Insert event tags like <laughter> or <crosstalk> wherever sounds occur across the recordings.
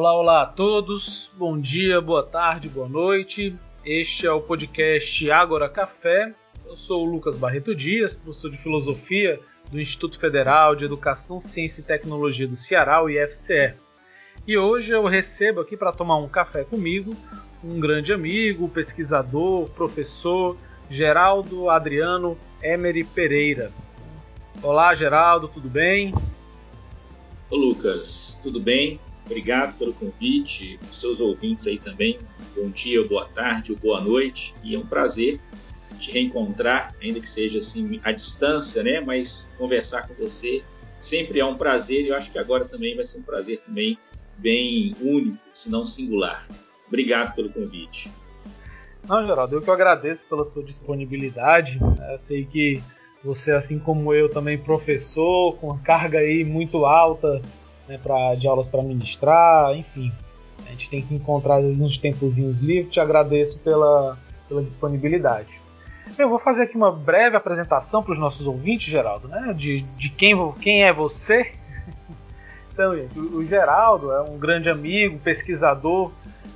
Olá, olá a todos. Bom dia, boa tarde, boa noite. Este é o podcast Ágora Café. Eu sou o Lucas Barreto Dias, professor de filosofia do Instituto Federal de Educação, Ciência e Tecnologia do Ceará, o IFCE. E hoje eu recebo aqui para tomar um café comigo um grande amigo, pesquisador, professor, Geraldo Adriano Emery Pereira. Olá, Geraldo, tudo bem? Ô, Lucas, tudo bem? Obrigado pelo convite, os seus ouvintes aí também. Bom dia, boa tarde, boa noite. E é um prazer te reencontrar, ainda que seja assim à distância, né? Mas conversar com você sempre é um prazer e eu acho que agora também vai ser um prazer também bem único, se não singular. Obrigado pelo convite. Não, Geraldo, eu que agradeço pela sua disponibilidade. Eu sei que você, assim como eu, também professor, com carga aí muito alta né, pra, de aulas para ministrar, enfim. A gente tem que encontrar às vezes uns tempozinhos livres. Te agradeço pela, pela disponibilidade. Eu vou fazer aqui uma breve apresentação para os nossos ouvintes, Geraldo, né? De, de quem, quem é você. <laughs> Então, o Geraldo é um grande amigo, pesquisador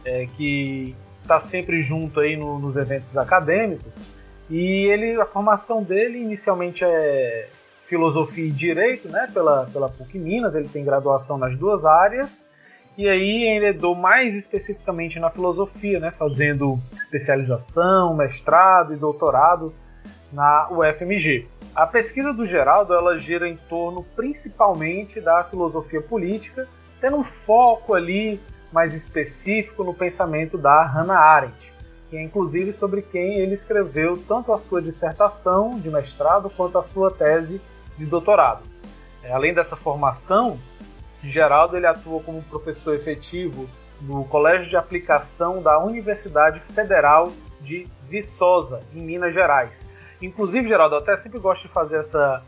é, que está sempre junto aí no, nos eventos acadêmicos. E ele, a formação dele inicialmente é filosofia e direito, né, pela, pela PUC Minas, ele tem graduação nas duas áreas, e aí enredou mais especificamente na filosofia, né, fazendo especialização, mestrado e doutorado na UFMG. A pesquisa do Geraldo ela gira em torno principalmente da filosofia política, tendo um foco ali mais específico no pensamento da Hannah Arendt, que é inclusive sobre quem ele escreveu tanto a sua dissertação de mestrado quanto a sua tese de doutorado. É, além dessa formação, Geraldo ele atua como professor efetivo no Colégio de Aplicação da Universidade Federal de Viçosa, em Minas Gerais. Inclusive, Geraldo, eu até sempre gosto de fazer essa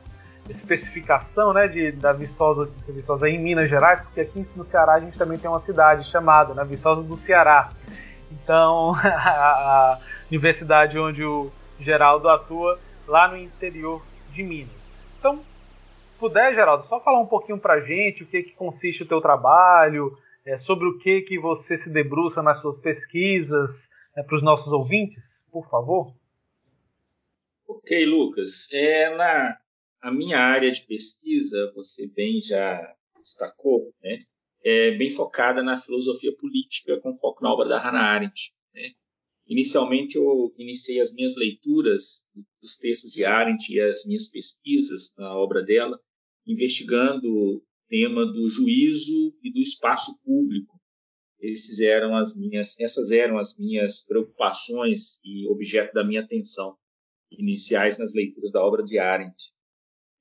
especificação né, de, da Viçosa, Viçosa em Minas Gerais, porque aqui no Ceará a gente também tem uma cidade chamada né, Viçosa do Ceará. Então, <laughs> a, a universidade onde o Geraldo atua, lá no interior de Minas. Então, puder, Geraldo, só falar um pouquinho para a gente o que, que consiste o teu trabalho, é, sobre o que, que você se debruça nas suas pesquisas, é, para os nossos ouvintes, por favor. Ok, Lucas. É, na a minha área de pesquisa, você bem já destacou, né, é bem focada na filosofia política, com foco na obra da Hannah Arendt. Né? Inicialmente, eu iniciei as minhas leituras dos textos de Arendt e as minhas pesquisas na obra dela, investigando o tema do juízo e do espaço público. Esses eram as minhas, essas eram as minhas preocupações e objeto da minha atenção iniciais nas leituras da obra de Arendt.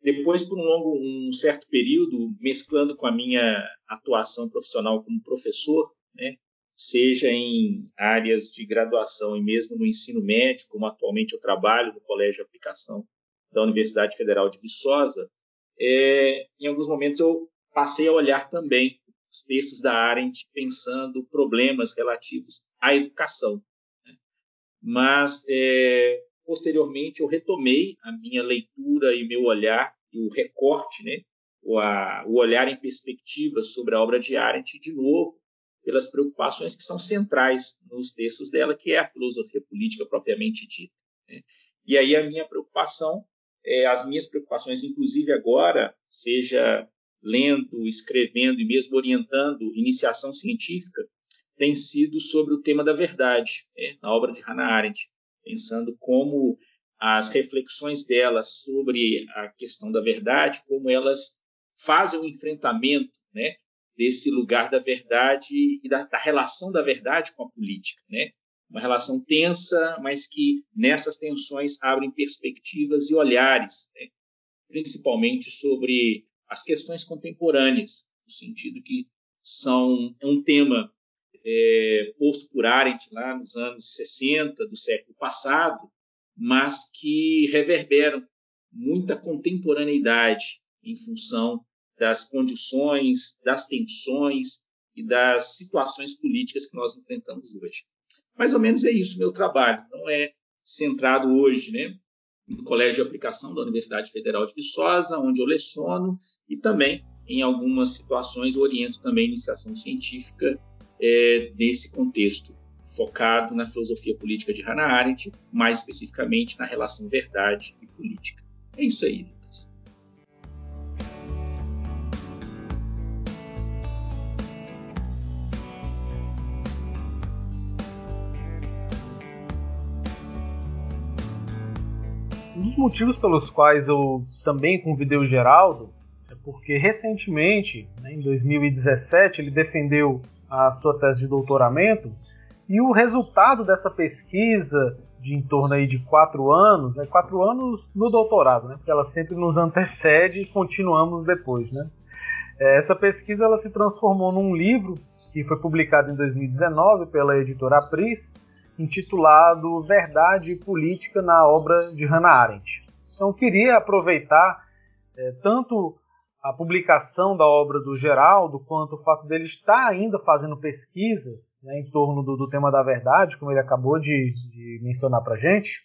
Depois, por um longo, um certo período, mesclando com a minha atuação profissional como professor, né, seja em áreas de graduação e mesmo no ensino médio, como atualmente eu trabalho no Colégio de Aplicação da Universidade Federal de Viçosa, é, em alguns momentos eu passei a olhar também os textos da Arendt pensando problemas relativos à educação. Né? Mas, é, posteriormente, eu retomei a minha leitura e meu olhar e o recorte, né? o, a, o olhar em perspectiva sobre a obra de Arendt de novo, pelas preocupações que são centrais nos textos dela, que é a filosofia política propriamente dita. Né? E aí a minha preocupação, é, as minhas preocupações, inclusive agora, seja lendo, escrevendo e mesmo orientando iniciação científica, tem sido sobre o tema da verdade, né? na obra de Hannah Arendt, pensando como as reflexões dela sobre a questão da verdade, como elas fazem o enfrentamento né, desse lugar da verdade e da, da, relação da verdade com a política, né? Uma relação tensa, mas que nessas tensões abrem perspectivas e olhares, né? principalmente sobre as questões contemporâneas, no sentido que são é um tema é, posto por Arendt lá nos anos 60 do século passado, mas que reverberam muita contemporaneidade em função das condições, das tensões e das situações políticas que nós enfrentamos hoje. Mais ou menos é isso meu trabalho. Não é centrado hoje, né, no Colégio de Aplicação da Universidade Federal de Viçosa, onde eu leciono e também em algumas situações oriento também iniciação científica é, nesse contexto, focado na filosofia política de Hannah Arendt, mais especificamente na relação verdade e política. É isso aí, Um dos motivos pelos quais eu também convidei o Geraldo é porque recentemente, né, em 2017, ele defendeu a sua tese de doutoramento e o resultado dessa pesquisa de em torno aí de quatro anos, né, quatro anos no doutorado, né, porque ela sempre nos antecede e continuamos depois, né. É, essa pesquisa ela se transformou num livro que foi publicado em 2019 pela editora Apris, intitulado Verdade e Política na obra de Hannah Arendt. Então queria aproveitar é, tanto a publicação da obra do Geraldo, quanto o fato dele estar ainda fazendo pesquisas né, em torno do, do, tema da verdade, como ele acabou de, de mencionar para a gente,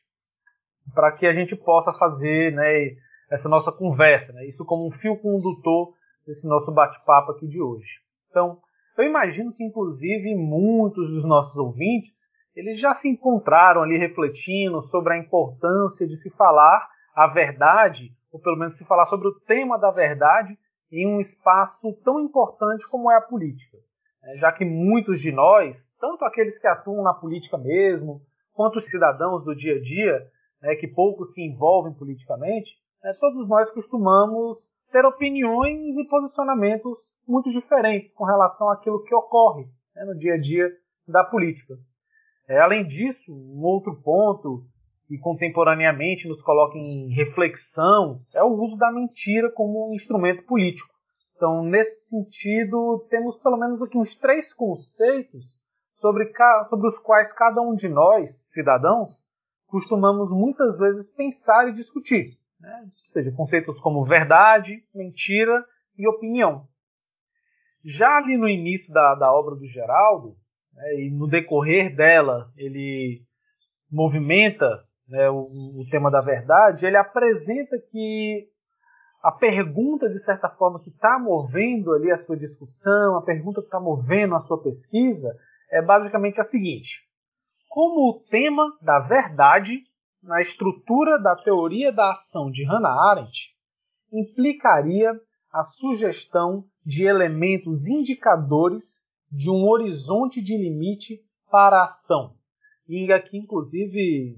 para que a gente possa fazer né, essa nossa conversa, né, isso como um fio condutor desse nosso bate-papo aqui de hoje. Então, eu imagino que, inclusive, muitos dos nossos ouvintes eles já se encontraram ali refletindo sobre a importância de se falar a verdade ou pelo menos se falar sobre o tema da verdade em um espaço tão importante como é a política. É, já que muitos de nós, tanto aqueles que atuam na política mesmo, quanto os cidadãos do dia a dia, né, que pouco se envolvem politicamente, né, todos nós costumamos ter opiniões e posicionamentos muito diferentes com relação àquilo que ocorre né, no dia a dia da política. É, além disso, um outro ponto e contemporaneamente nos coloca em reflexão é o uso da mentira como um instrumento político. Então, nesse sentido, temos pelo menos aqui uns três conceitos sobre, sobre os quais cada um de nós, cidadãos, costumamos muitas vezes pensar e discutir. Né? Ou seja, conceitos como verdade, mentira e opinião. Já ali no início da, da obra do Geraldo, né, e no decorrer dela, ele movimenta né, o, o tema da verdade, ele apresenta que a pergunta, de certa forma, que está movendo ali a sua discussão, a pergunta que está movendo a sua pesquisa, é basicamente a seguinte: como o tema da verdade, na estrutura da teoria da ação de Hannah Arendt, implicaria a sugestão de elementos indicadores de um horizonte de limite para a ação. E aqui, inclusive,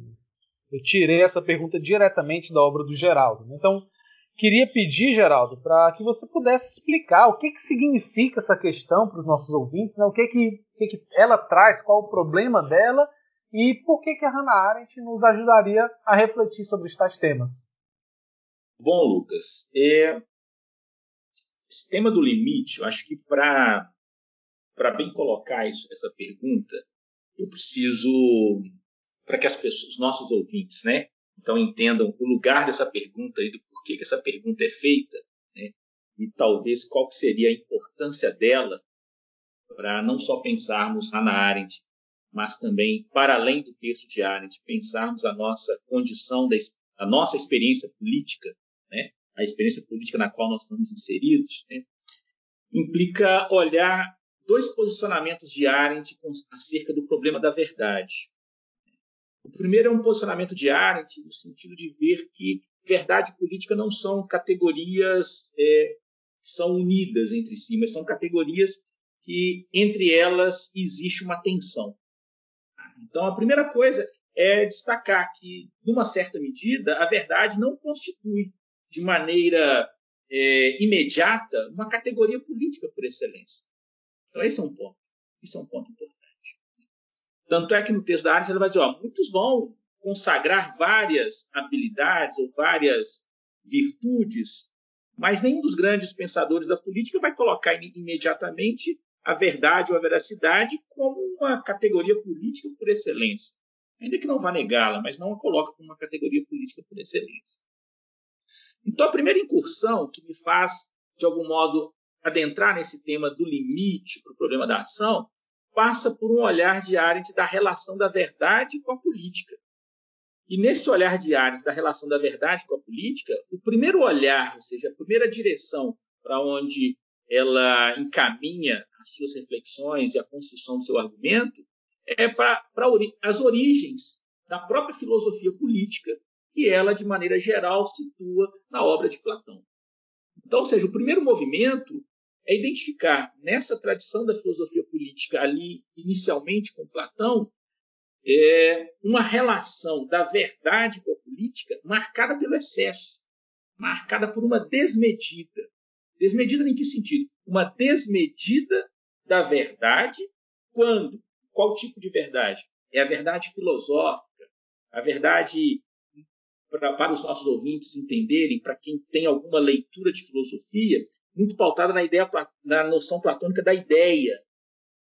eu tirei essa pergunta diretamente da obra do Geraldo. Então, queria pedir, Geraldo, para que você pudesse explicar o que, que significa essa questão para os nossos ouvintes, né? o que, que, que, que ela traz, qual o problema dela e por que, que a Hannah Arendt nos ajudaria a refletir sobre estes temas. Bom, Lucas, é... esse tema do limite, eu acho que para bem colocar isso, essa pergunta, eu preciso para que as pessoas, os nossos ouvintes, né, então entendam o lugar dessa pergunta e do porquê que essa pergunta é feita, né, e talvez qual seria a importância dela para não só pensarmos Hannah Arendt, mas também, para além do texto de Arendt, pensarmos a nossa condição, da, a nossa experiência política, né, a experiência política na qual nós estamos inseridos, né, implica olhar dois posicionamentos de Arendt acerca do problema da verdade. O primeiro é um posicionamento de Arendt, no sentido de ver que verdade e política não são categorias é, que são unidas entre si, mas são categorias que entre elas existe uma tensão. Então, a primeira coisa é destacar que, numa certa medida, a verdade não constitui de maneira é, imediata uma categoria política por excelência. Então, esse é um ponto. Isso é um ponto importante. Tanto é que no texto da arte ela vai dizer, ó, muitos vão consagrar várias habilidades ou várias virtudes, mas nenhum dos grandes pensadores da política vai colocar imediatamente a verdade ou a veracidade como uma categoria política por excelência. Ainda que não vá negá-la, mas não a coloca como uma categoria política por excelência. Então, a primeira incursão que me faz, de algum modo, adentrar nesse tema do limite para o problema da ação passa por um olhar de Arendt da relação da verdade com a política. E nesse olhar de Arendt da relação da verdade com a política, o primeiro olhar, ou seja, a primeira direção para onde ela encaminha as suas reflexões e a construção do seu argumento é para as origens da própria filosofia política que ela, de maneira geral, situa na obra de Platão. Então, ou seja, o primeiro movimento é identificar nessa tradição da filosofia política ali, inicialmente com Platão, é uma relação da verdade com a política marcada pelo excesso, marcada por uma desmedida. Desmedida em que sentido? Uma desmedida da verdade quando? Qual tipo de verdade? É a verdade filosófica, a verdade pra, para os nossos ouvintes entenderem, para quem tem alguma leitura de filosofia, muito pautada na ideia, na noção platônica da ideia,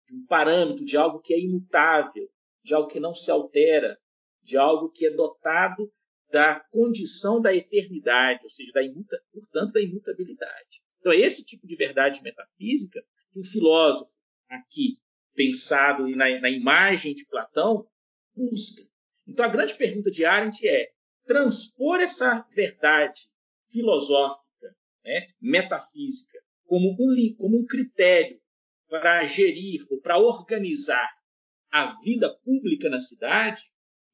de um parâmetro, de algo que é imutável, de algo que não se altera, de algo que é dotado da condição da eternidade, ou seja, da imuta, portanto, da imutabilidade. Então, é esse tipo de verdade metafísica que o filósofo, aqui pensado na, na imagem de Platão, busca. Então, a grande pergunta de Arendt é transpor essa verdade filosófica, né, metafísica, como um, como um critério para gerir ou para organizar a vida pública na cidade,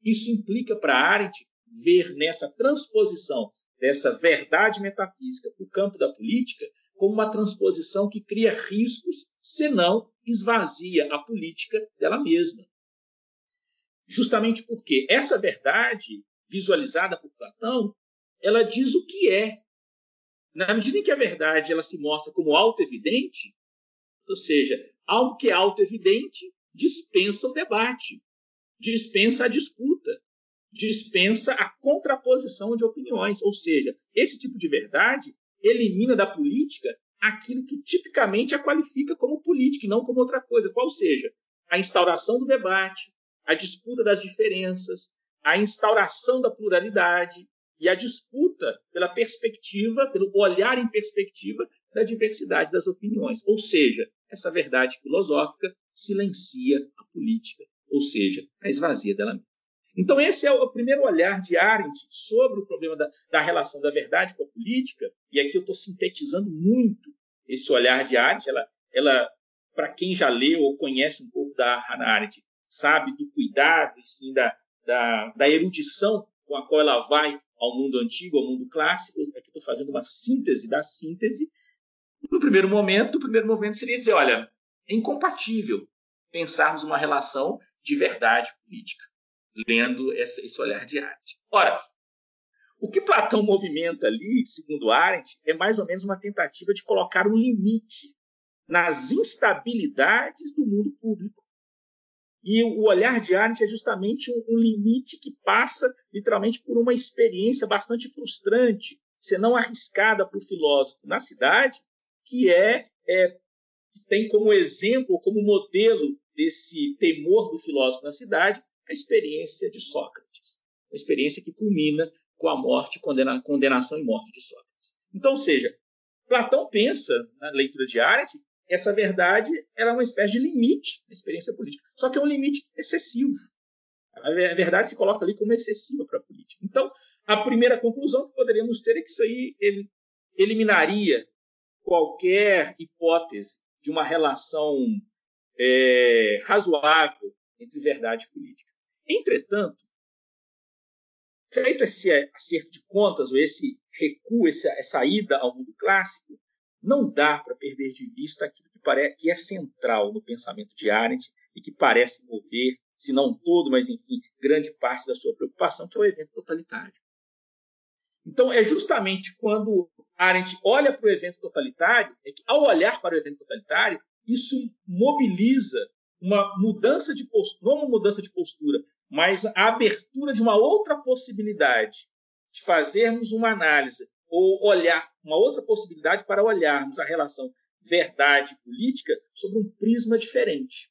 isso implica para Arendt ver nessa transposição dessa verdade metafísica para o campo da política como uma transposição que cria riscos, senão esvazia a política dela mesma. Justamente porque essa verdade, visualizada por Platão, ela diz o que é. Na medida em que a verdade ela se mostra como auto-evidente, ou seja, algo que é auto-evidente dispensa o debate, dispensa a disputa, dispensa a contraposição de opiniões. Ou seja, esse tipo de verdade elimina da política aquilo que tipicamente a qualifica como política e não como outra coisa. Qual seja, a instauração do debate, a disputa das diferenças, a instauração da pluralidade e a disputa pela perspectiva, pelo olhar em perspectiva da diversidade das opiniões. Ou seja, essa verdade filosófica silencia a política, ou seja, a esvazia dela mesma. Então, esse é o primeiro olhar de Arendt sobre o problema da, da relação da verdade com a política, e aqui eu estou sintetizando muito esse olhar de Arendt. Ela, ela para quem já leu ou conhece um pouco da Hannah Arendt, sabe do cuidado, assim, da, da, da erudição com a qual ela vai ao mundo antigo, ao mundo clássico. Aqui estou fazendo uma síntese da síntese. No primeiro momento, o primeiro momento seria dizer, olha, é incompatível pensarmos uma relação de verdade política lendo esse olhar de arte. Ora, o que Platão movimenta ali, segundo Arendt, é mais ou menos uma tentativa de colocar um limite nas instabilidades do mundo público. E o olhar de Arendt é justamente um, um limite que passa, literalmente, por uma experiência bastante frustrante, se não arriscada para o filósofo na cidade, que é, é tem como exemplo, como modelo desse temor do filósofo na cidade, a experiência de Sócrates, a experiência que culmina com a morte, condena, condenação e morte de Sócrates. Então, ou seja, Platão pensa na leitura de Arendt essa verdade era é uma espécie de limite na experiência política, só que é um limite excessivo. A verdade se coloca ali como excessiva para a política. Então, a primeira conclusão que poderíamos ter é que isso aí eliminaria qualquer hipótese de uma relação é, razoável entre verdade e política. Entretanto, feito esse acerto de contas, ou esse recuo, essa ida ao mundo clássico, não dá para perder de vista aquilo que, parece, que é central no pensamento de Arendt e que parece mover, se não todo, mas enfim, grande parte da sua preocupação, que é o evento totalitário. Então, é justamente quando Arendt olha para o evento totalitário, é que, ao olhar para o evento totalitário, isso mobiliza uma mudança de postura, não uma mudança de postura, mas a abertura de uma outra possibilidade de fazermos uma análise ou olhar uma outra possibilidade para olharmos a relação verdade política sobre um prisma diferente.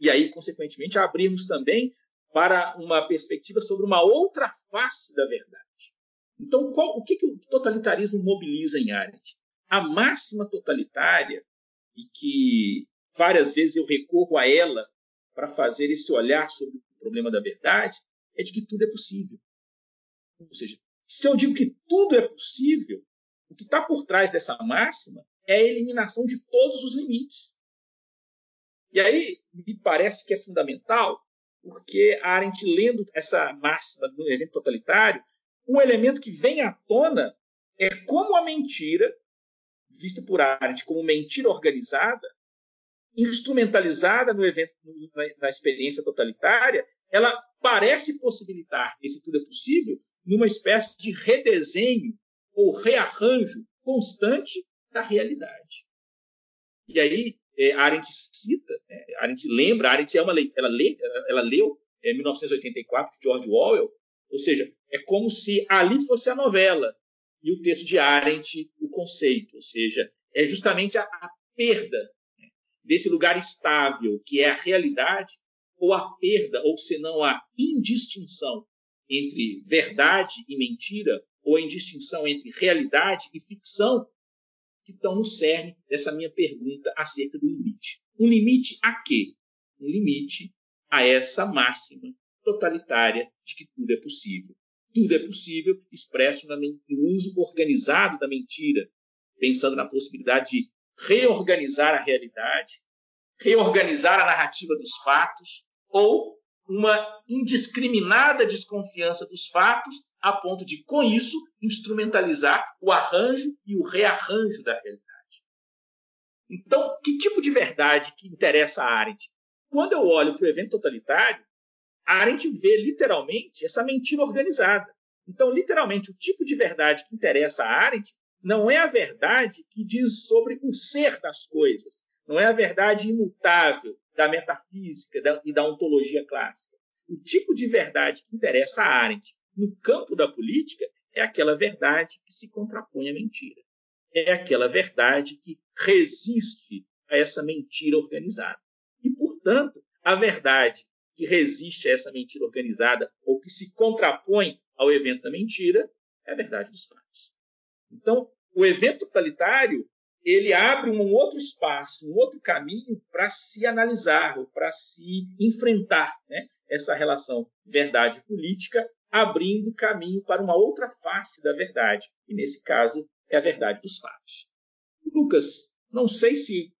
E aí, consequentemente, abrirmos também para uma perspectiva sobre uma outra face da verdade. Então, qual, o que, que o totalitarismo mobiliza em Arendt? A máxima totalitária, e que várias vezes eu recorro a ela para fazer esse olhar sobre o problema da verdade, é de que tudo é possível. Ou seja, se eu digo que tudo é possível, o que está por trás dessa máxima é a eliminação de todos os limites. E aí me parece que é fundamental, porque a Arendt, lendo essa máxima do evento totalitário, um elemento que vem à tona é como a mentira, vista por Arendt como mentira organizada, instrumentalizada no evento, na, experiência totalitária, ela parece possibilitar, esse tudo é possível, numa espécie de redesenho ou rearranjo constante da realidade. E aí, é, Arendt cita, né, Arendt lembra, Arendt é uma, ela, lê, ela leu é, 1984 de George Orwell, ou seja, é como se ali fosse a novela e o texto de Arendt o conceito, ou seja, é justamente a, a perda né, desse lugar estável que é a realidade ou a perda, ou senão a indistinção entre verdade e mentira, ou a indistinção entre realidade e ficção, que estão no cerne dessa minha pergunta acerca do limite. Um limite a quê? Um limite a essa máxima totalitária de que tudo é possível. Tudo é possível expresso no uso organizado da mentira, pensando na possibilidade de reorganizar a realidade, reorganizar a narrativa dos fatos, ou uma indiscriminada desconfiança dos fatos, a ponto de, com isso, instrumentalizar o arranjo e o rearranjo da realidade. Então, que tipo de verdade que interessa a Arendt? Quando eu olho para o evento totalitário, a Arendt vê literalmente essa mentira organizada. Então, literalmente, o tipo de verdade que interessa a Arendt não é a verdade que diz sobre o ser das coisas, não é a verdade imutável da metafísica e da ontologia clássica. O tipo de verdade que interessa a Arendt no campo da política é aquela verdade que se contrapõe à mentira. É aquela verdade que resiste a essa mentira organizada. E, portanto, a verdade que resiste a essa mentira organizada ou que se contrapõe ao evento da mentira é a verdade dos fatos. Então, o evento totalitário ele abre um outro espaço, um outro caminho para se analisar, ou para se enfrentar né? essa relação verdade política, abrindo caminho para uma outra face da verdade, e nesse caso é a verdade dos fatos. Lucas, não sei se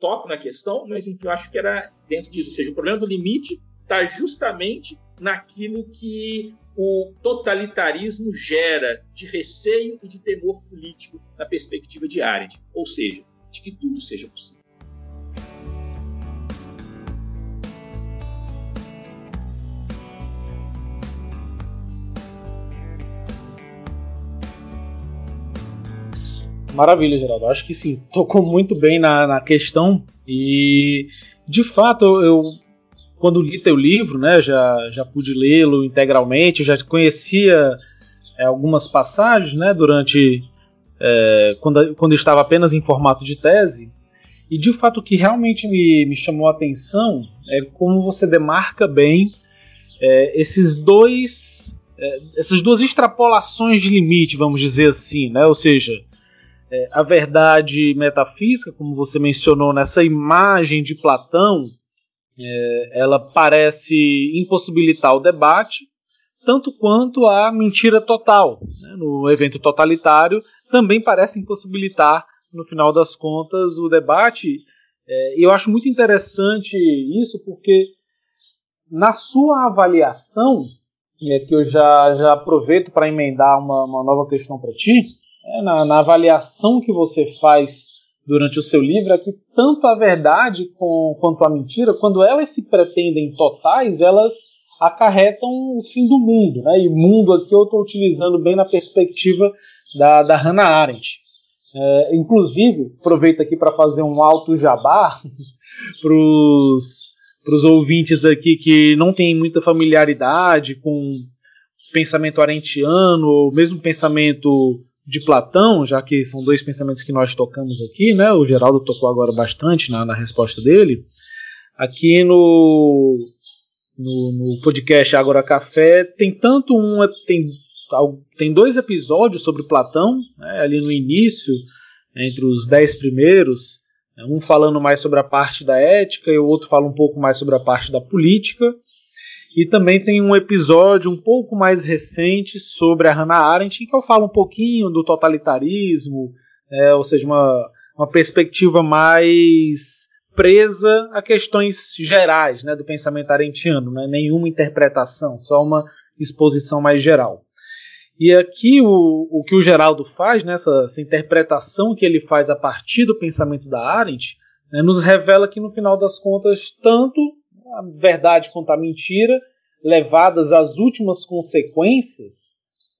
toco na questão, mas enfim, eu acho que era dentro disso. Ou seja, o problema do limite está justamente naquilo que o totalitarismo gera de receio e de temor político na perspectiva de Arendt, ou seja, de que tudo seja possível. Maravilha, Geraldo. Acho que sim, tocou muito bem na, na questão e, de fato, eu quando li teu livro, né, já, já pude lê-lo integralmente, já conhecia é, algumas passagens, né, durante é, quando, quando estava apenas em formato de tese. E de fato o que realmente me, me chamou a atenção é como você demarca bem é, esses dois, é, essas duas extrapolações de limite, vamos dizer assim, né? Ou seja, é, a verdade metafísica, como você mencionou nessa imagem de Platão, é, ela parece impossibilitar o debate, tanto quanto a mentira total. Né? No evento totalitário, também parece impossibilitar, no final das contas, o debate. É, e eu acho muito interessante isso, porque na sua avaliação, é, que eu já, já aproveito para emendar uma, uma nova questão para ti, é, na, na avaliação que você faz durante o seu livro é que tanto a verdade com, quanto a mentira, quando elas se pretendem totais, elas acarretam o fim do mundo. Né? E mundo aqui eu estou utilizando bem na perspectiva da, da Hannah Arendt. É, inclusive, aproveito aqui para fazer um alto jabá <laughs> para os ouvintes aqui que não têm muita familiaridade com pensamento arendtiano, ou mesmo pensamento de Platão, já que são dois pensamentos que nós tocamos aqui, né? O Geraldo tocou agora bastante na, na resposta dele. Aqui no, no, no, podcast Agora Café tem tanto um tem, tem dois episódios sobre Platão, né, ali no início, entre os dez primeiros, né, um falando mais sobre a parte da ética e o outro fala um pouco mais sobre a parte da política. E também tem um episódio um pouco mais recente sobre a Hannah Arendt, em que eu falo um pouquinho do totalitarismo, é, ou seja, uma uma perspectiva mais presa a questões gerais né, do pensamento arentiano, né, nenhuma interpretação, só uma exposição mais geral. E aqui o, o que o Geraldo faz, né, essa, essa interpretação que ele faz a partir do pensamento da Arendt, né, nos revela que no final das contas, tanto a verdade quanto a mentira, levadas às últimas consequências,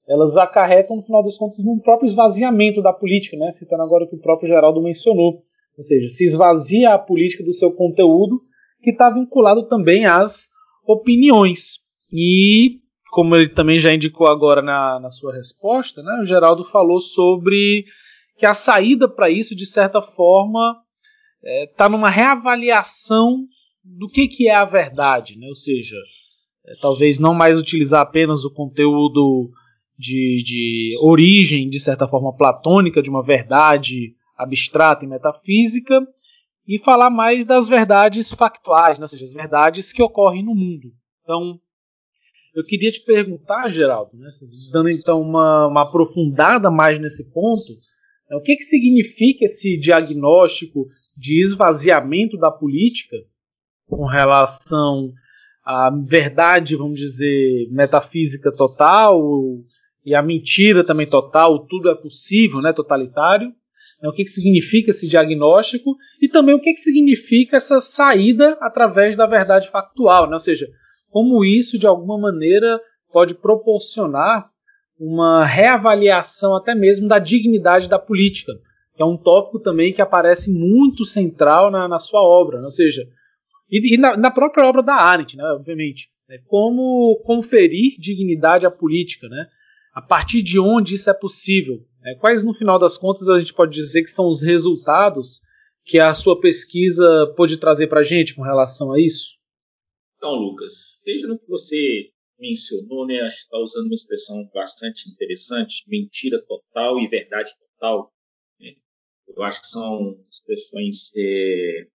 elas acarretam, no final das contas, num próprio esvaziamento da política, né? citando agora o que o próprio Geraldo mencionou. Ou seja, se esvazia a política do seu conteúdo, que está vinculado também às opiniões. E, como ele também já indicou agora na, na sua resposta, né, o Geraldo falou sobre que a saída para isso, de certa forma, está é, tá numa reavaliação do que, que é a verdade. Né? Ou seja, é, talvez não mais utilizar apenas o conteúdo de, de origem, de certa forma, platônica, de uma verdade abstrata e metafísica, e falar mais das verdades factuais, né? ou seja, as verdades que ocorrem no mundo. Então, eu queria te perguntar, Geraldo, né? dando então uma, uma aprofundada mais nesse ponto, né? o que, que significa esse diagnóstico de esvaziamento da política com relação à verdade, vamos dizer, metafísica total e a mentira também total, tudo é possível, né, totalitário. Né, o que, que significa esse diagnóstico e também o que, que significa essa saída através da verdade factual, né? ou seja, como isso de alguma maneira pode proporcionar uma reavaliação até mesmo da dignidade da política, que é um tópico também que aparece muito central na, na sua obra, né? ou seja, e, e na, na, própria obra da Arendt, né, obviamente, né? como conferir dignidade à política, né? a partir de onde isso é possível. Né? Quais, no final das contas, a gente pode dizer que são os resultados que a sua pesquisa pode trazer para a gente com relação a isso? Então, Lucas, veja no que você mencionou, né? Acho que está usando uma expressão bastante interessante, mentira total e verdade total. Né? Eu acho que são expressões é,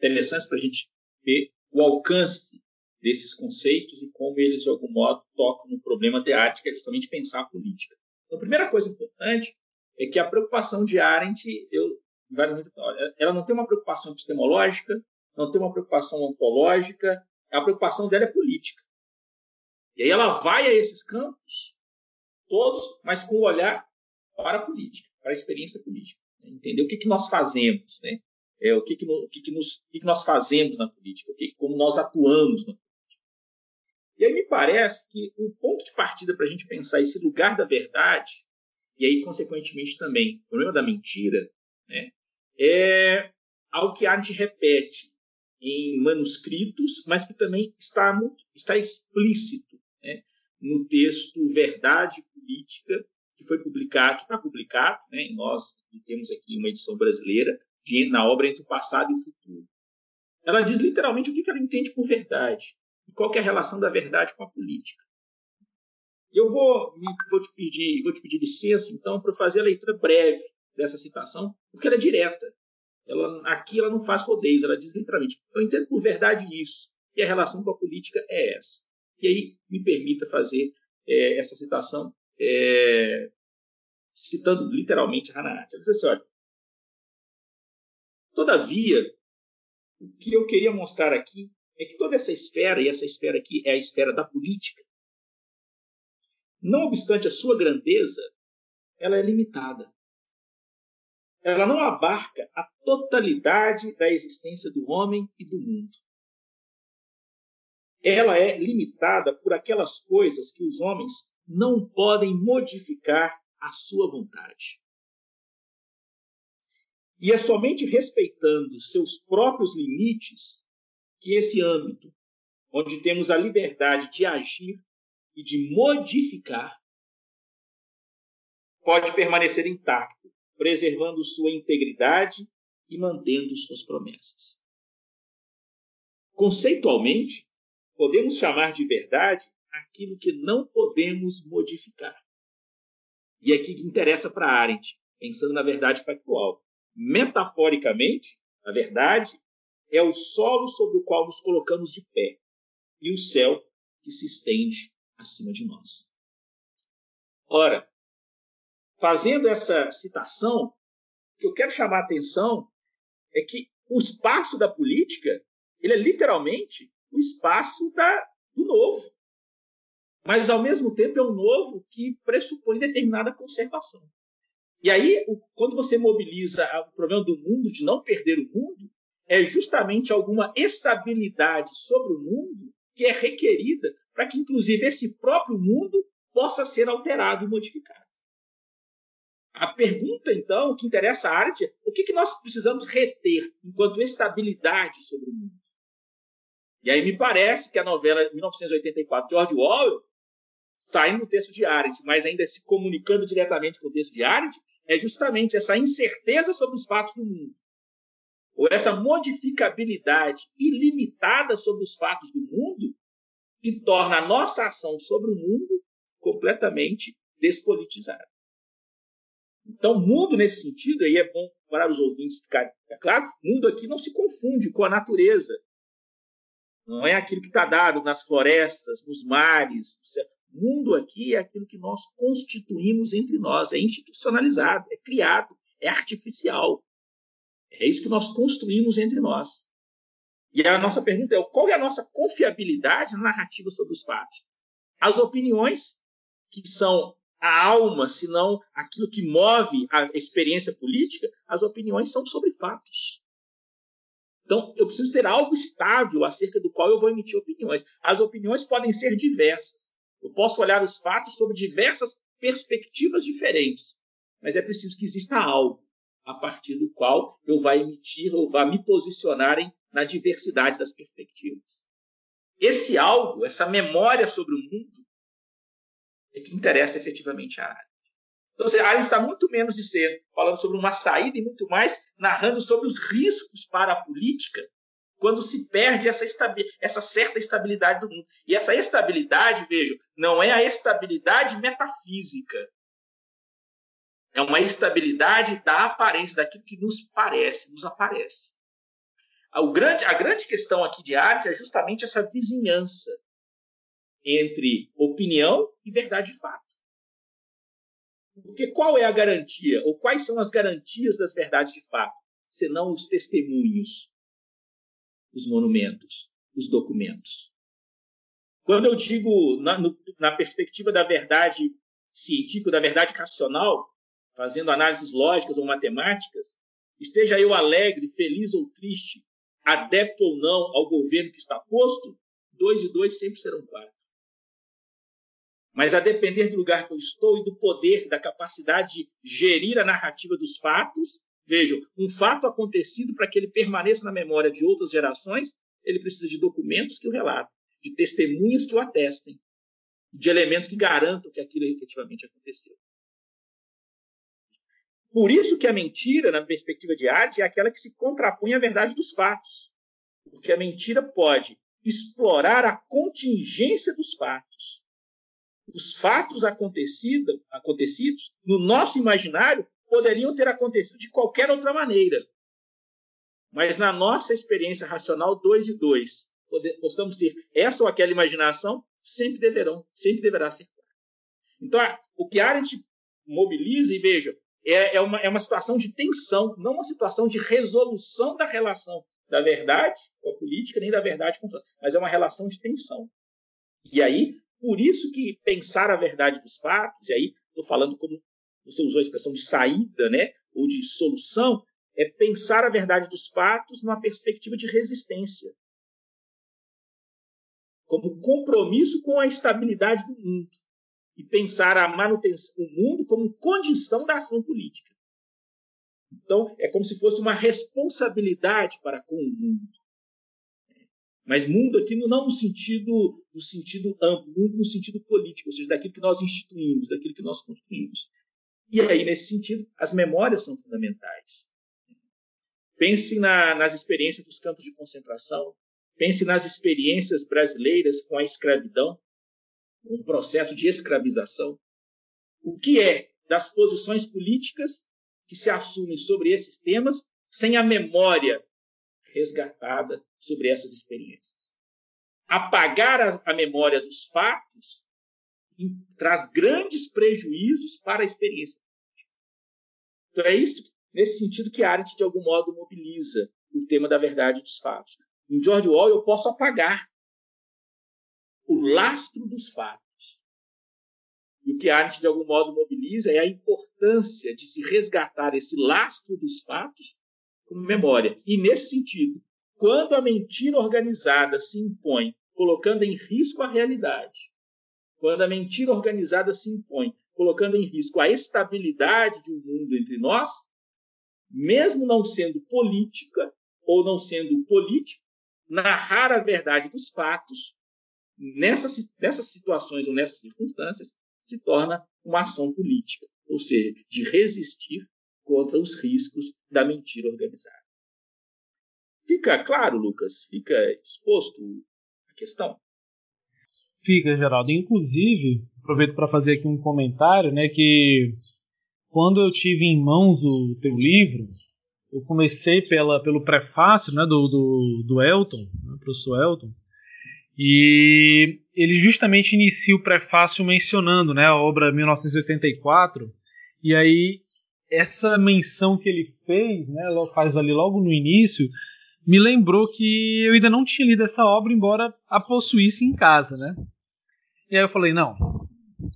interessantes para a gente ver o alcance desses conceitos e como eles, de algum modo, tocam no problema de arte, que é justamente pensar a política. Então, a primeira coisa importante é que a preocupação de Arendt, eu, ela não tem uma preocupação epistemológica, não tem uma preocupação ontológica, a preocupação dela é política. E aí ela vai a esses campos, todos, mas com o olhar para a política, para a experiência política. Né? Entender o que, que nós fazemos, né? É, o que, que, que, que, nos, que, que nós fazemos na política, o que, como nós atuamos na política. E aí me parece que o ponto de partida para a gente pensar esse lugar da verdade, e aí, consequentemente, também o problema da mentira, né, é algo que a gente repete em manuscritos, mas que também está, muito, está explícito né, no texto Verdade Política, que foi publicado, que está publicado, né, nós temos aqui uma edição brasileira, de, na obra Entre o Passado e o Futuro. Ela diz literalmente o que ela entende por verdade e qual é a relação da verdade com a política. Eu vou, vou, te pedir, vou te pedir licença, então, para fazer a leitura breve dessa citação, porque ela é direta. Ela, aqui ela não faz rodeios, ela diz literalmente: Eu entendo por verdade isso, e a relação com a política é essa. E aí, me permita fazer é, essa citação, é, citando literalmente Hannah Arendt. Ela diz assim: olha, Todavia, o que eu queria mostrar aqui é que toda essa esfera, e essa esfera aqui é a esfera da política, não obstante a sua grandeza, ela é limitada. Ela não abarca a totalidade da existência do homem e do mundo. Ela é limitada por aquelas coisas que os homens não podem modificar à sua vontade. E é somente respeitando seus próprios limites que esse âmbito, onde temos a liberdade de agir e de modificar, pode permanecer intacto, preservando sua integridade e mantendo suas promessas. Conceitualmente, podemos chamar de verdade aquilo que não podemos modificar. E aqui que interessa para Arendt, pensando na verdade factual. Metaforicamente, a verdade é o solo sobre o qual nos colocamos de pé e o céu que se estende acima de nós. Ora, fazendo essa citação, que eu quero chamar a atenção é que o espaço da política ele é literalmente o espaço da, do novo. Mas, ao mesmo tempo, é um novo que pressupõe determinada conservação. E aí, quando você mobiliza o problema do mundo, de não perder o mundo, é justamente alguma estabilidade sobre o mundo que é requerida para que, inclusive, esse próprio mundo possa ser alterado e modificado. A pergunta, então, que interessa a arte é o que, que nós precisamos reter enquanto estabilidade sobre o mundo? E aí me parece que a novela 1984 de George Orwell, saindo do texto de Arendt, mas ainda se comunicando diretamente com o texto de Arendt, é justamente essa incerteza sobre os fatos do mundo. Ou essa modificabilidade ilimitada sobre os fatos do mundo que torna a nossa ação sobre o mundo completamente despolitizada. Então, mundo nesse sentido, aí é bom para os ouvintes ficarem claro, mundo aqui não se confunde com a natureza. Não é aquilo que está dado nas florestas, nos mares. Mundo aqui é aquilo que nós constituímos entre nós, é institucionalizado, é criado, é artificial. É isso que nós construímos entre nós. E a nossa pergunta é: qual é a nossa confiabilidade na narrativa sobre os fatos? As opiniões, que são a alma, senão aquilo que move a experiência política, as opiniões são sobre fatos. Então, eu preciso ter algo estável acerca do qual eu vou emitir opiniões. As opiniões podem ser diversas. Eu posso olhar os fatos sob diversas perspectivas diferentes, mas é preciso que exista algo a partir do qual eu vá emitir ou vá me posicionar na diversidade das perspectivas. Esse algo, essa memória sobre o mundo, é que interessa efetivamente a área. Então, a área está muito menos dizendo, falando sobre uma saída e muito mais narrando sobre os riscos para a política quando se perde essa, essa certa estabilidade do mundo. E essa estabilidade, vejo, não é a estabilidade metafísica. É uma estabilidade da aparência, daquilo que nos parece, nos aparece. Grande, a grande questão aqui de arte é justamente essa vizinhança entre opinião e verdade de fato. Porque qual é a garantia, ou quais são as garantias das verdades de fato, senão os testemunhos, os monumentos, os documentos? Quando eu digo na, no, na perspectiva da verdade científica, da verdade racional, fazendo análises lógicas ou matemáticas, esteja eu alegre, feliz ou triste, adepto ou não ao governo que está posto, dois e dois sempre serão quatro. Mas a depender do lugar que eu estou e do poder, da capacidade de gerir a narrativa dos fatos, vejam, um fato acontecido para que ele permaneça na memória de outras gerações, ele precisa de documentos que o relatem, de testemunhas que o atestem, de elementos que garantam que aquilo efetivamente aconteceu. Por isso que a mentira, na perspectiva de arte, é aquela que se contrapõe à verdade dos fatos. Porque a mentira pode explorar a contingência dos fatos os fatos acontecido, acontecidos no nosso imaginário poderiam ter acontecido de qualquer outra maneira. Mas na nossa experiência racional, dois e dois, possamos ter essa ou aquela imaginação, sempre deverão, sempre deverá ser. Então, o que Arendt mobiliza, e veja, é, é, uma, é uma situação de tensão, não uma situação de resolução da relação da verdade com a política, nem da verdade com o mas é uma relação de tensão. E aí, por isso que pensar a verdade dos fatos, e aí estou falando como você usou a expressão de saída, né, ou de solução, é pensar a verdade dos fatos numa perspectiva de resistência. Como compromisso com a estabilidade do mundo. E pensar a manutenção do mundo como condição da ação política. Então, é como se fosse uma responsabilidade para com o mundo. Mas mundo aqui não no sentido, no sentido amplo, mundo no sentido político, ou seja, daquilo que nós instituímos, daquilo que nós construímos. E aí, nesse sentido, as memórias são fundamentais. Pense na, nas experiências dos campos de concentração, pense nas experiências brasileiras com a escravidão, com o processo de escravização. O que é das posições políticas que se assumem sobre esses temas sem a memória resgatada sobre essas experiências. Apagar a, a memória dos fatos traz grandes prejuízos para a experiência. Então é isso nesse sentido que Arendt, de algum modo, mobiliza o tema da verdade dos fatos. Em George Orwell, eu posso apagar o lastro dos fatos. E o que Arendt, de algum modo, mobiliza é a importância de se resgatar esse lastro dos fatos como memória. E, nesse sentido, quando a mentira organizada se impõe, colocando em risco a realidade, quando a mentira organizada se impõe, colocando em risco a estabilidade de um mundo entre nós, mesmo não sendo política ou não sendo político, narrar a verdade dos fatos nessas, nessas situações ou nessas circunstâncias se torna uma ação política, ou seja, de resistir contra os riscos da mentira organizada. Fica claro, Lucas? Fica exposto a questão? Fica, Geraldo. Inclusive, aproveito para fazer aqui um comentário, né, que quando eu tive em mãos o teu livro, eu comecei pela, pelo prefácio né, do, do, do Elton, né, professor Elton, e ele justamente inicia o prefácio mencionando né, a obra 1984, e aí essa menção que ele fez, né, faz ali logo no início, me lembrou que eu ainda não tinha lido essa obra, embora a possuísse em casa, né? E aí eu falei, não,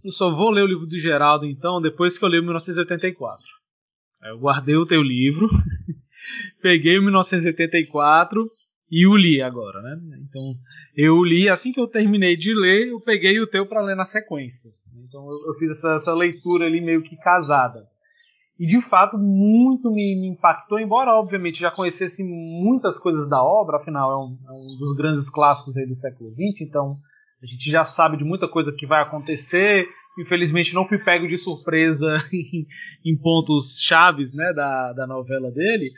eu só vou ler o livro do Geraldo então, depois que eu ler 1984. Aí eu guardei o teu livro, <laughs> peguei o 1984 e o li agora, né? Então, eu li, assim que eu terminei de ler, eu peguei o teu para ler na sequência. Então, eu, eu fiz essa, essa leitura ali meio que casada. E de fato, muito me, me, impactou, embora obviamente já conhecesse muitas coisas da obra, afinal é um, é um dos grandes clássicos do século XX, então a gente já sabe de muita coisa que vai acontecer. Infelizmente não fui pego de surpresa <laughs> em, em pontos chaves né, da, da novela dele,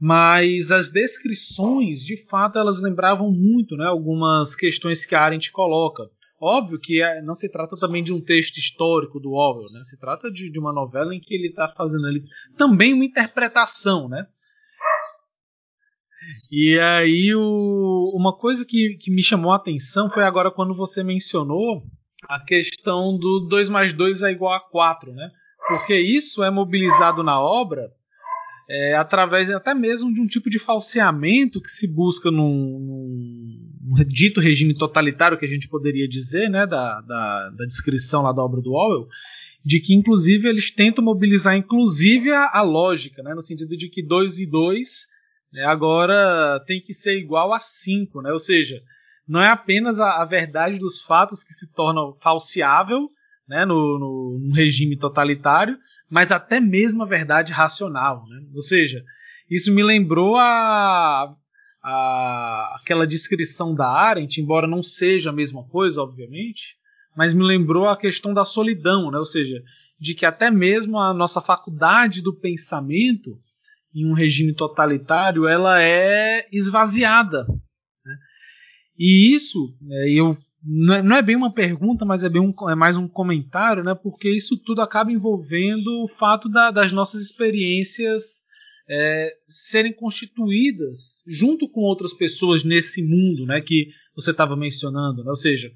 mas as descrições, de fato, elas lembravam muito né, algumas questões que a Arendt coloca. Óbvio que é, não se trata também de um texto histórico do Orwell, né? Se trata de, de uma novela em que ele está fazendo ali também uma interpretação, né? E aí o, uma coisa que, que me chamou a atenção foi agora quando você mencionou a questão do 2 mais 2 é igual a 4, né? Porque isso é mobilizado na obra é, através até mesmo de um tipo de falseamento que se busca num, num, dito regime totalitário que a gente poderia dizer, né, da, da, da, descrição lá da obra do Orwell, de que inclusive eles tentam mobilizar inclusive a, a lógica, né, no sentido de que 2 e 2 né, agora tem que ser igual a 5, né, ou seja, não é apenas a, a, verdade dos fatos que se torna falseável né, no, no, no regime totalitário, mas até mesmo a verdade racional. Né? Ou seja, isso me lembrou a, a, aquela descrição da Arendt, embora não seja a mesma coisa, obviamente, mas me lembrou a questão da solidão, né? ou seja, de que até mesmo a nossa faculdade do pensamento em um regime totalitário ela é esvaziada. Né? E isso, é, eu é, não é bem uma pergunta, mas é, bem um, é mais um comentário, né? Porque isso tudo acaba envolvendo o fato da, das nossas experiências é, serem constituídas junto com outras pessoas nesse mundo, né? Que você estava mencionando, né? ou seja,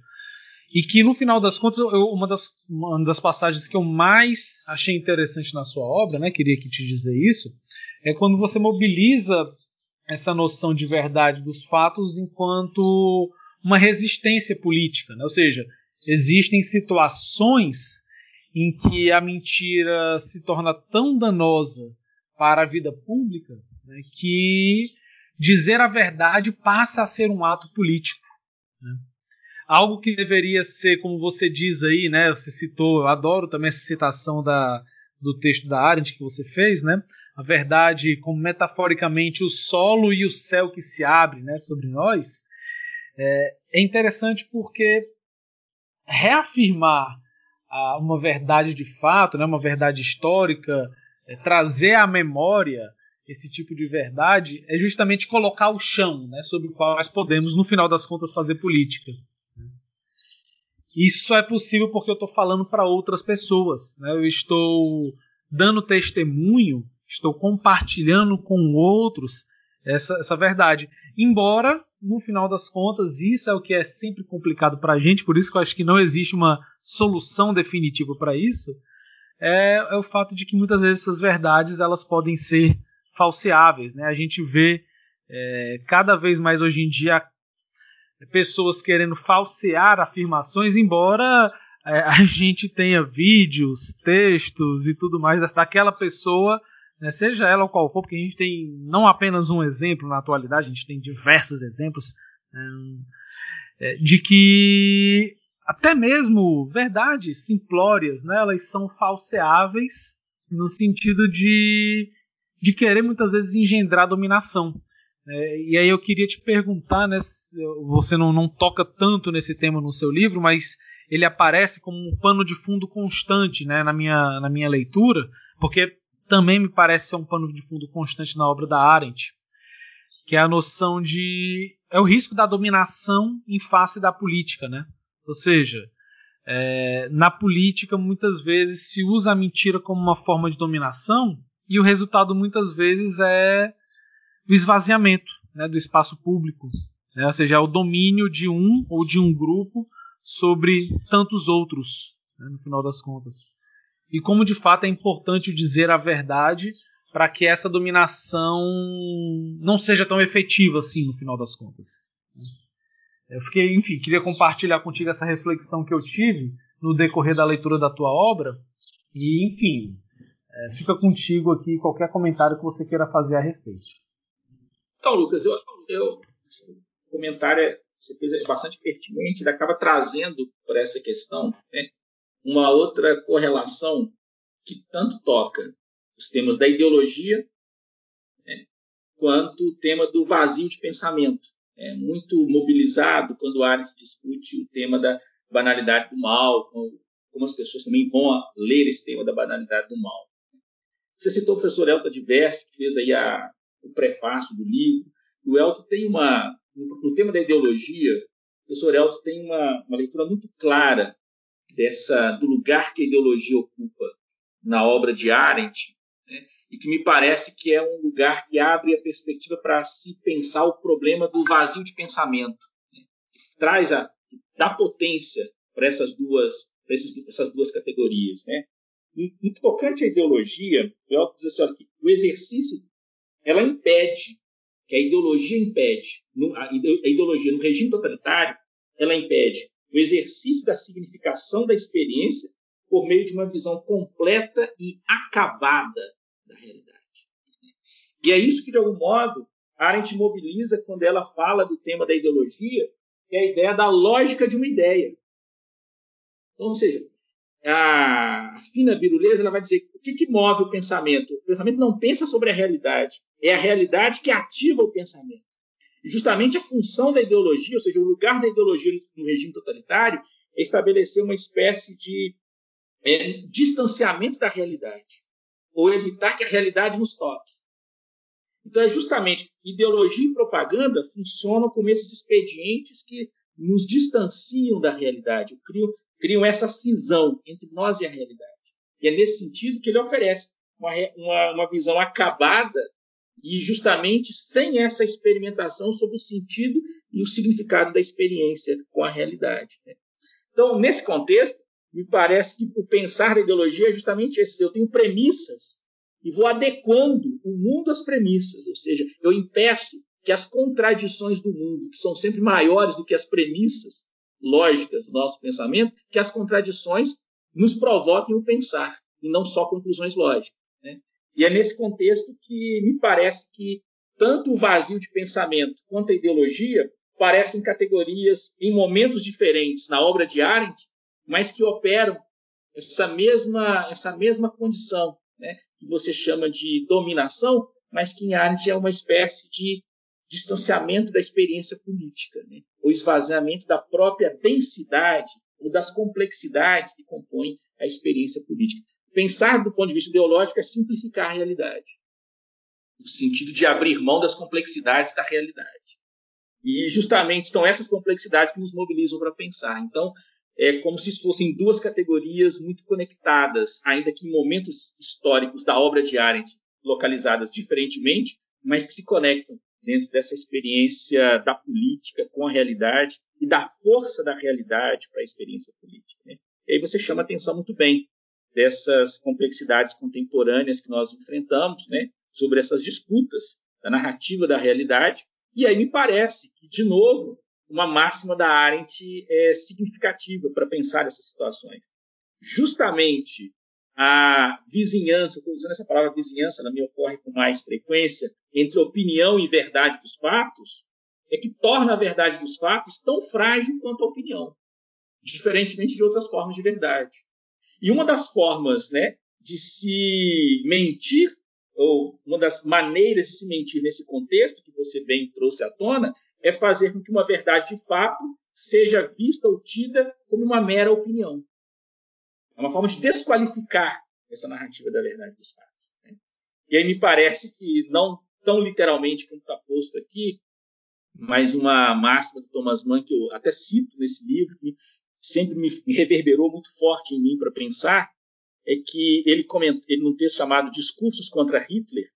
e que no final das contas, eu, uma, das, uma das passagens que eu mais achei interessante na sua obra, né? Queria que te dizer isso, é quando você mobiliza essa noção de verdade dos fatos enquanto uma resistência política, né? ou seja, existem situações em que a mentira se torna tão danosa para a vida pública né, que dizer a verdade passa a ser um ato político. Né? Algo que deveria ser, como você diz aí, né? Você citou, eu adoro também essa citação da, do texto da Arendt que você fez, né? A verdade, como metaforicamente o solo e o céu que se abre, né, sobre nós, é, é interessante porque reafirmar uma verdade de fato, né, uma verdade histórica, é, trazer à memória esse tipo de verdade é justamente colocar o chão né, sobre o qual nós podemos, no final das contas, fazer política. Isso é possível porque eu estou falando para outras pessoas. Né? Eu estou dando testemunho, estou compartilhando com outros essa, essa verdade. Embora no final das contas, isso é o que é sempre complicado para a gente, por isso que eu acho que não existe uma solução definitiva para isso. É, é, o fato de que muitas vezes essas verdades elas podem ser falseáveis. Né? A gente vê é, cada vez mais hoje em dia pessoas querendo falsear afirmações, embora é, <laughs> a gente tenha vídeos, textos e tudo mais daquela pessoa, né, seja ela qual for, porque a gente tem não apenas um exemplo na atualidade, a gente tem diversos exemplos né, é, de que até mesmo verdades simplórias, né, elas são falseáveis no sentido de, de querer muitas vezes engendrar dominação. É, e aí eu queria te perguntar, né, você não, não toca tanto nesse tema no seu livro, mas ele aparece como um pano de fundo constante né, na, minha, na minha leitura, porque também me parece ser um pano de fundo constante na obra da Arendt, que é a noção de. é o risco da dominação em face da política. Né? Ou seja, é, na política muitas vezes se usa a mentira como uma forma de dominação e o resultado muitas vezes é o esvaziamento né, do espaço público, né, ou seja, é o domínio de um ou de um grupo sobre tantos outros, né, no final das contas. E como de fato é importante dizer a verdade para que essa dominação não seja tão efetiva assim, no final das contas. Eu fiquei, enfim, queria compartilhar contigo essa reflexão que eu tive no decorrer da leitura da tua obra. E, enfim, é, fica contigo aqui qualquer comentário que você queira fazer a respeito. Então, Lucas, eu, eu o comentário é você fez é bastante pertinente, ele acaba trazendo para essa questão né, uma outra correlação que tanto toca os temas da ideologia né, quanto o tema do vazio de pensamento. É muito mobilizado quando Arendt discute o tema da banalidade do mal, como, como as pessoas também vão ler esse tema da banalidade do mal. Você citou o professor Elton Divers, que fez aí a, o prefácio do livro. O Elton tem uma, no, tema da ideologia, o professor Elton tem uma, uma leitura muito clara dessa do lugar que a ideologia ocupa na obra de Arendt, né, e que me parece que é um lugar que abre a perspectiva para se pensar o problema do vazio de pensamento, né, que traz a que dá potência para essas duas para essas duas categorias, né? No tocante à ideologia, o Elton diz assim, olha, que o exercício ela impede que a ideologia impede, a ideologia no regime totalitário, ela impede o exercício da significação da experiência por meio de uma visão completa e acabada da realidade. E é isso que, de algum modo, Arendt mobiliza quando ela fala do tema da ideologia, que é a ideia da lógica de uma ideia. Então, ou seja, a fina biruleza ela vai dizer o que, que move o pensamento. O pensamento não pensa sobre a realidade, é a realidade que ativa o pensamento. E justamente a função da ideologia, ou seja, o lugar da ideologia no regime totalitário, é estabelecer uma espécie de é, distanciamento da realidade, ou evitar que a realidade nos toque. Então, é justamente ideologia e propaganda funcionam como esses expedientes que nos distanciam da realidade, criam, criam essa cisão entre nós e a realidade. E é nesse sentido que ele oferece uma, uma, uma visão acabada e justamente sem essa experimentação sobre o sentido e o significado da experiência com a realidade. Né? Então, nesse contexto, me parece que o pensar da ideologia é justamente esse. Eu tenho premissas e vou adequando o mundo às premissas, ou seja, eu impeço que as contradições do mundo, que são sempre maiores do que as premissas, lógicas do nosso pensamento, que as contradições nos provoquem o pensar, e não só conclusões lógicas. Né? E é nesse contexto que me parece que tanto o vazio de pensamento quanto a ideologia parecem categorias em momentos diferentes na obra de Arendt, mas que operam essa mesma, essa mesma condição, né? que você chama de dominação, mas que em Arendt é uma espécie de distanciamento da experiência política, né? o esvaziamento da própria densidade ou das complexidades que compõem a experiência política. Pensar do ponto de vista ideológico é simplificar a realidade, no sentido de abrir mão das complexidades da realidade. E justamente são essas complexidades que nos mobilizam para pensar. Então, é como se fossem duas categorias muito conectadas, ainda que em momentos históricos da obra de Arendt localizadas diferentemente, mas que se conectam dentro dessa experiência da política com a realidade e da força da realidade para a experiência política. Né? E aí você chama atenção muito bem dessas complexidades contemporâneas que nós enfrentamos, né, sobre essas disputas da narrativa da realidade. E aí me parece que, de novo, uma máxima da Arendt é significativa para pensar essas situações. Justamente a vizinhança, estou usando essa palavra vizinhança, ela me ocorre com mais frequência, entre opinião e verdade dos fatos, é que torna a verdade dos fatos tão frágil quanto a opinião, diferentemente de outras formas de verdade. E uma das formas né, de se mentir, ou uma das maneiras de se mentir nesse contexto que você bem trouxe à tona, é fazer com que uma verdade de fato seja vista ou tida como uma mera opinião. É uma forma de desqualificar essa narrativa da verdade dos fatos. Né? E aí me parece que, não tão literalmente como está posto aqui, mas uma máxima do Thomas Mann que eu até cito nesse livro, que sempre me reverberou muito forte em mim para pensar, é que ele comenta, ele num texto chamado Discursos contra Hitler,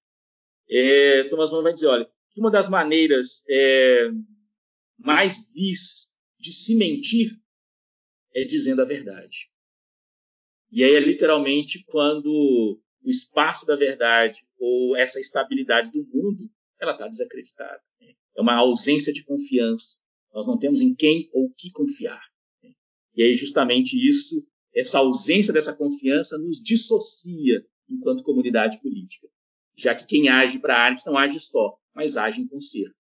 é, Thomas Mann vai dizer, olha, que uma das maneiras é, mais vis de se mentir é dizendo a verdade. E aí é literalmente quando o espaço da verdade ou essa estabilidade do mundo ela está desacreditada. Né? É uma ausência de confiança. Nós não temos em quem ou que confiar. Né? E aí justamente isso, essa ausência dessa confiança nos dissocia enquanto comunidade política, já que quem age para a arte não age só, mas age em concerto.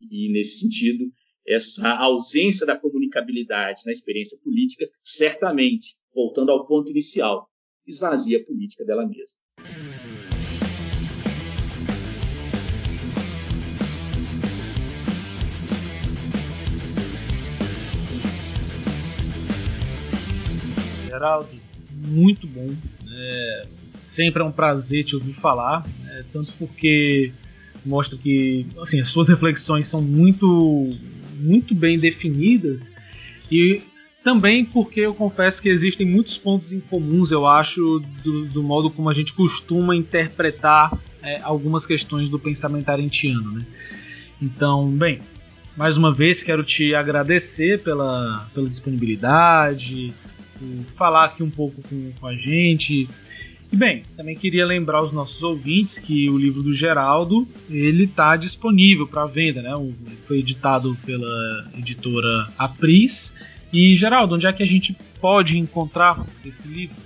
E, nesse sentido, essa ausência da comunicabilidade na experiência política, certamente, voltando ao ponto inicial, esvazia a política dela mesma. Geraldo, muito bom. É, sempre é um prazer te ouvir falar, né, tanto porque mostra que assim, as suas reflexões são muito, muito bem definidas e também porque eu confesso que existem muitos pontos em comuns, eu acho, do, do modo como a gente costuma interpretar é, algumas questões do pensamento arentiano. Né? Então, bem, mais uma vez quero te agradecer pela, pela disponibilidade, falar aqui um pouco com, com a gente, e bem, também queria lembrar os nossos ouvintes que o livro do Geraldo ele está disponível para venda, né? Foi editado pela editora Apris. E Geraldo, onde é que a gente pode encontrar esse livro?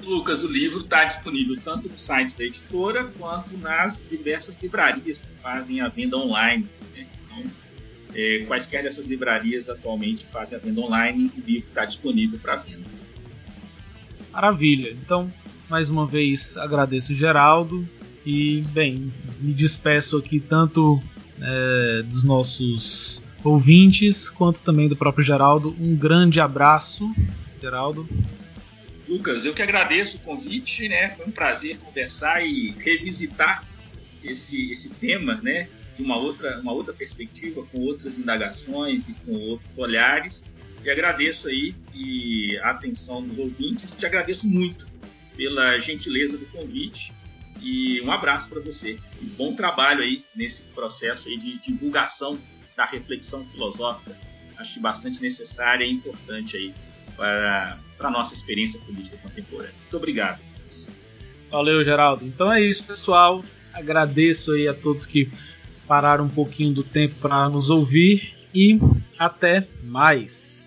Lucas, o livro está disponível tanto no site da editora quanto nas diversas livrarias que fazem a venda online. Né? Então, é, quaisquer dessas livrarias atualmente fazem a venda online, o livro está disponível para venda. Maravilha. Então, mais uma vez agradeço o Geraldo e, bem, me despeço aqui tanto é, dos nossos ouvintes quanto também do próprio Geraldo. Um grande abraço, Geraldo. Lucas, eu que agradeço o convite, né? Foi um prazer conversar e revisitar esse, esse tema, né? De uma outra, uma outra perspectiva, com outras indagações e com outros olhares. E agradeço aí e a atenção dos ouvintes. Te agradeço muito pela gentileza do convite e um abraço para você. E bom trabalho aí nesse processo aí de divulgação da reflexão filosófica. Acho bastante necessária e importante aí para, para a nossa experiência política contemporânea. Muito obrigado. Valeu, Geraldo. Então é isso, pessoal. Agradeço aí a todos que pararam um pouquinho do tempo para nos ouvir e até mais.